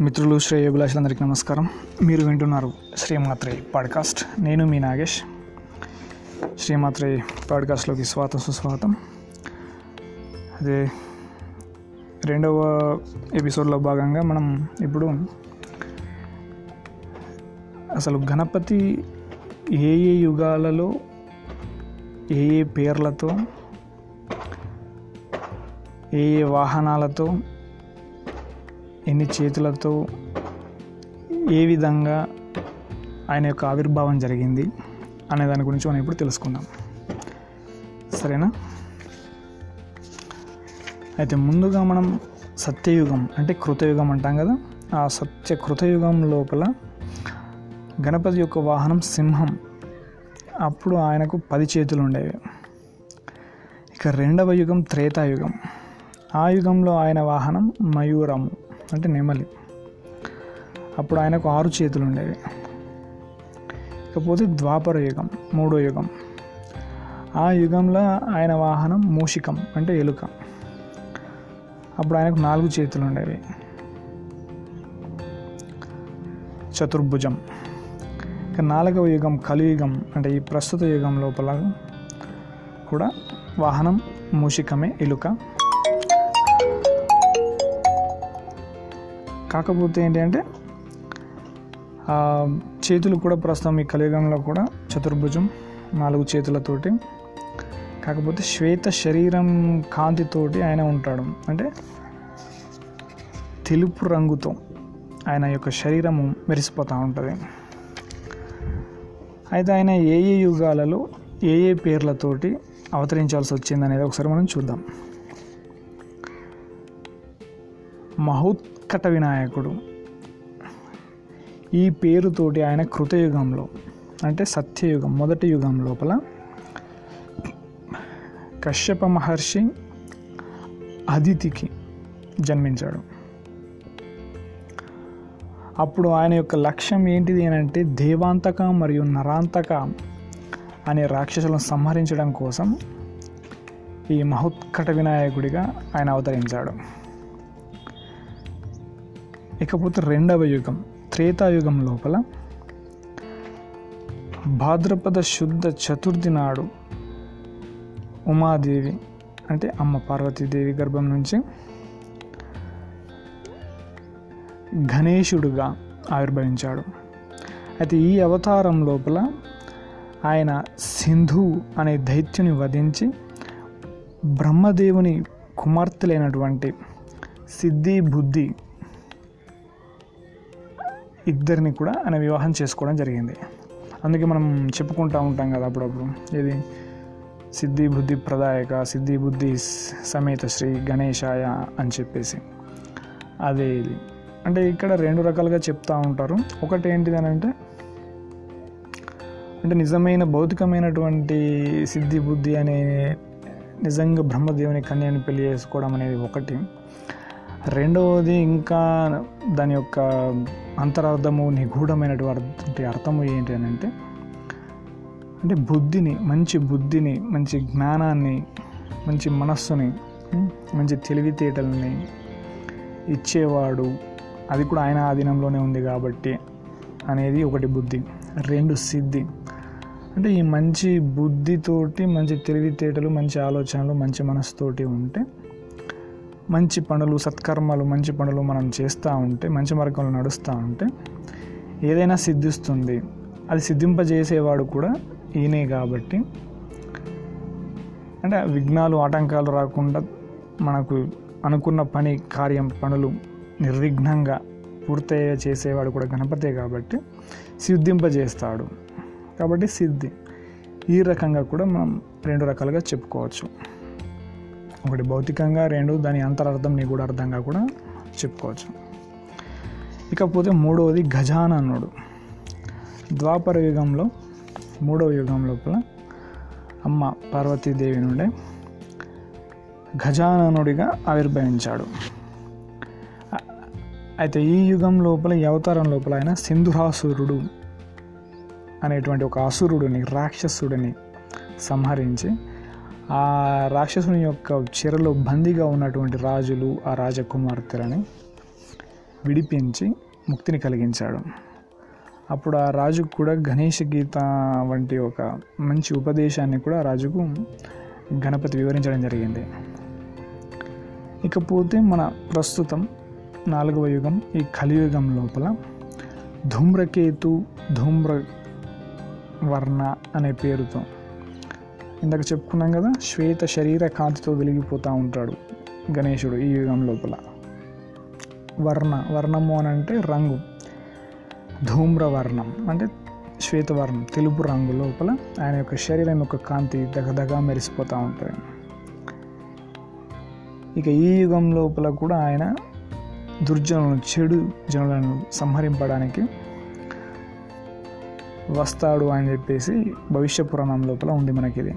మిత్రులు శ్రేయోభిలాషులందరికీ నమస్కారం. మీరు వింటున్నారు శ్రీమాత్రే పాడ్కాస్ట్. నేను మీ నాగేష్. శ్రీమాత్రే పాడ్కాస్ట్లోకి స్వాగతం సుస్వాగతం. అదే రెండవ ఎపిసోడ్లో భాగంగా మనం ఇప్పుడు అసలు గణపతి ఏ ఏ యుగాలలో ఏ ఏ పేర్లతో ఏ ఏ వాహనాలతో ఎన్ని చేతులతో ఏ విధంగా ఆయన యొక్క ఆవిర్భావం జరిగింది అనే దాని గురించి మనం ఇప్పుడు తెలుసుకుందాం. సరేనా? అయితే ముందుగా మనం సత్యయుగం అంటే కృతయుగం అంటాం కదా ఆ సత్య కృతయుగం లోపల గణపతి యొక్క వాహనం సింహం. అప్పుడు ఆయనకు పది చేతులు ఉండేవి ఇక రెండవ యుగం త్రేతాయుగం. ఆ యుగంలో ఆయన వాహనం మయూరము. అంటే నెమలి. అప్పుడు ఆయనకు ఆరు చేతులు ఉండేవి ఇకపోతే ద్వాపర యుగం మూడో యుగం. ఆ యుగంలో ఆయన వాహనం మూషికం అంటే ఎలుక. అప్పుడు ఆయనకు నాలుగు చేతులు ఉండేవి చతుర్భుజం. ఇక నాలుగవ యుగం కలియుగం అంటే ఈ ప్రస్తుత యుగం లోపల కూడా వాహనం మూషికమే ఎలుక. కాకపోతే ఏంటంటే చేతులు కూడా ప్రస్తుతం ఈ కలియుగంలో కూడా చతుర్భుజం నాలుగు చేతులతోటి కాకపోతే శ్వేత శరీరం కాంతితోటి ఆయన ఉంటాడు. అంటే తెలుపు రంగుతో ఆయన యొక్క శరీరము మెరిసిపోతూ ఉంటుంది. అయితే ఆయన ఏ ఏ యుగాలలో ఏ ఏ పేర్లతోటి అవతరించాల్సి వచ్చింది అనేది ఒకసారి మనం చూద్దాం. మహోత్కట వినాయకుడు ఈ పేరుతోటి ఆయన కృతయుగంలో అంటే సత్యయుగం మొదటి యుగం లోపల కశ్యప మహర్షి అదితికి జన్మించాడు. అప్పుడు ఆయన యొక్క లక్ష్యం ఏంటిది అంటే దేవాంతక మరియు నరాంతక అనే రాక్షసులను సంహరించడం కోసం ఈ మహోత్కట వినాయకుడిగా ఆయన అవతరించాడు. ఇకపోతే రెండవ యుగం త్రేతాయుగం లోపల భాద్రపద శుద్ధ చతుర్థి నాడు ఉమాదేవి అంటే అమ్మ పార్వతీదేవి గర్భం నుంచి గణేశుడుగా ఆవిర్భవించాడు. అయితే ఈ అవతారం లోపల ఆయన సింధు అనే దైత్యుని వధించి బ్రహ్మదేవుని కుమార్తెలైనటువంటి సిద్ధి బుద్ధి ఇద్దరిని కూడా ఆయన వివాహం చేసుకోవడం జరిగింది. అందుకే మనం చెప్పుకుంటూ ఉంటాం కదా అప్పుడప్పుడు. ఇది సిద్ధి బుద్ధి ప్రదాయక సిద్ధి బుద్ధి సమేత శ్రీ గణేశాయ అని చెప్పేసి. అదే ఇది. అంటే ఇక్కడ రెండు రకాలుగా చెప్తూ ఉంటారు. ఒకటి ఏంటిది అని అంటే అంటే నిజమైన భౌతికమైనటువంటి సిద్ధి బుద్ధి అనే నిజంగా బ్రహ్మదేవుని కన్యని పెళ్ళి చేసుకోవడం అనేది ఒకటి. రెండవది ఇంకా దాని యొక్క అంతరార్థము నిగూఢమైనటువంటి అర్థము ఏంటి అని అంటే అంటే బుద్ధిని మంచి బుద్ధిని మంచి జ్ఞానాన్ని మంచి మనస్సుని మంచి తెలివితేటల్ని ఇచ్చేవాడు. అది కూడా ఆయన ఆధీనంలోనే ఉంది కాబట్టి అనేది ఒకటి బుద్ధి. రెండు సిద్ధి. అంటే ఈ మంచి బుద్ధితోటి మంచి తెలివితేటలు మంచి ఆలోచనలు మంచి మనసుతోటి ఉంటే మంచి పనులు సత్కర్మలు మంచి పనులు మనం చేస్తూ ఉంటే మంచి మార్గంలో నడుస్తూ ఉంటే ఏదైనా సిద్ధిస్తుంది. అది సిద్ధింపజేసేవాడు కూడా ఈయనే కాబట్టి. అంటే విఘ్నాలు ఆటంకాలు రాకుండా మనకు అనుకున్న పని కార్యం పనులు నిర్విఘ్నంగా పూర్తయ్యే చేసేవాడు కూడా గణపతే కాబట్టి సిద్ధింపజేస్తాడు. కాబట్టి సిద్ధి. ఈ రకంగా కూడా మనం రెండు రకాలుగా చెప్పుకోవచ్చు. ఒకటి భౌతికంగా రెండు దాని అంతరార్థం నిగూఢార్థంగా కూడా చెప్పుకోవచ్చు. ఇకపోతే మూడవది గజాననుడు ద్వాపర యుగంలో మూడవ యుగం లోపల అమ్మ పార్వతీదేవి నుండే గజాననుడిగా ఆవిర్భవించాడు. అయితే ఈ యుగం లోపల ఈ అవతారం లోపల ఆయన సింధురాసురుడు అనేటువంటి ఒక అసురుడిని రాక్షసుడిని సంహరించి ఆ రాక్షసుని యొక్క చెరలో బందీగా ఉన్నటువంటి రాజులు ఆ రాజకుమార్తెలని విడిపించి ముక్తిని కలిగించాడు. అప్పుడు ఆ రాజుకు కూడా గణేష్ గీత వంటి ఒక మంచి ఉపదేశాన్ని కూడా రాజుకు గణపతి వివరించడం జరిగింది. ఇకపోతే మన ప్రస్తుతం నాలుగవ యుగం. ఈ కలియుగం లోపల ధూమ్రకేతు ధూమ్ర వర్ణ అనే పేరుతో ఇందాక చెప్పుకున్నాం కదా శ్వేత శరీర కాంతితో వెలిగిపోతూ ఉంటాడు గణేశుడు ఈ యుగం లోపల. వర్ణ వర్ణము అని అంటే రంగు. ధూమ్రవర్ణం అంటే శ్వేతవర్ణం తెలుపు రంగు లోపల ఆయన యొక్క శరీరం యొక్క కాంతి దగదగా మెరిసిపోతూ ఉంటుంది. ఇక ఈ యుగం లోపల కూడా ఆయన దుర్జనులను చెడు జనులను సంహరింపడానికి వస్తాడు అని చెప్పేసి భవిష్య పురాణం లోపల ఉంది మనకి ఇది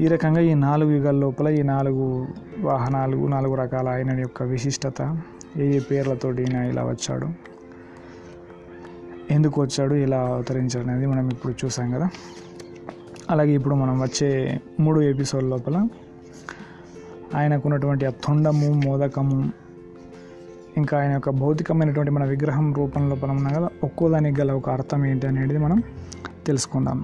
ఈ రకంగా ఈ నాలుగు యుగాల లోపల ఈ నాలుగు వాహనాలు నాలుగు రకాల ఆయన యొక్క విశిష్టత ఏ ఏ పేర్లతోటి ఈయన ఇలా వచ్చాడు ఎందుకు వచ్చాడు ఇలా అవతరించాడు అనేది మనం ఇప్పుడు చూసాం కదా. అలాగే ఇప్పుడు మనం వచ్చే మూడు ఎపిసోడ్ లోపల ఆయనకున్నటువంటి ఆ తొండము మోదకము ఇంకా ఆయన యొక్క భౌతికమైనటువంటి మన విగ్రహం రూపంలో మనం ఉన్నాం కదా ఒక్కో దానికి గల ఒక అర్థం ఏంటి అనేది మనం తెలుసుకుందాం.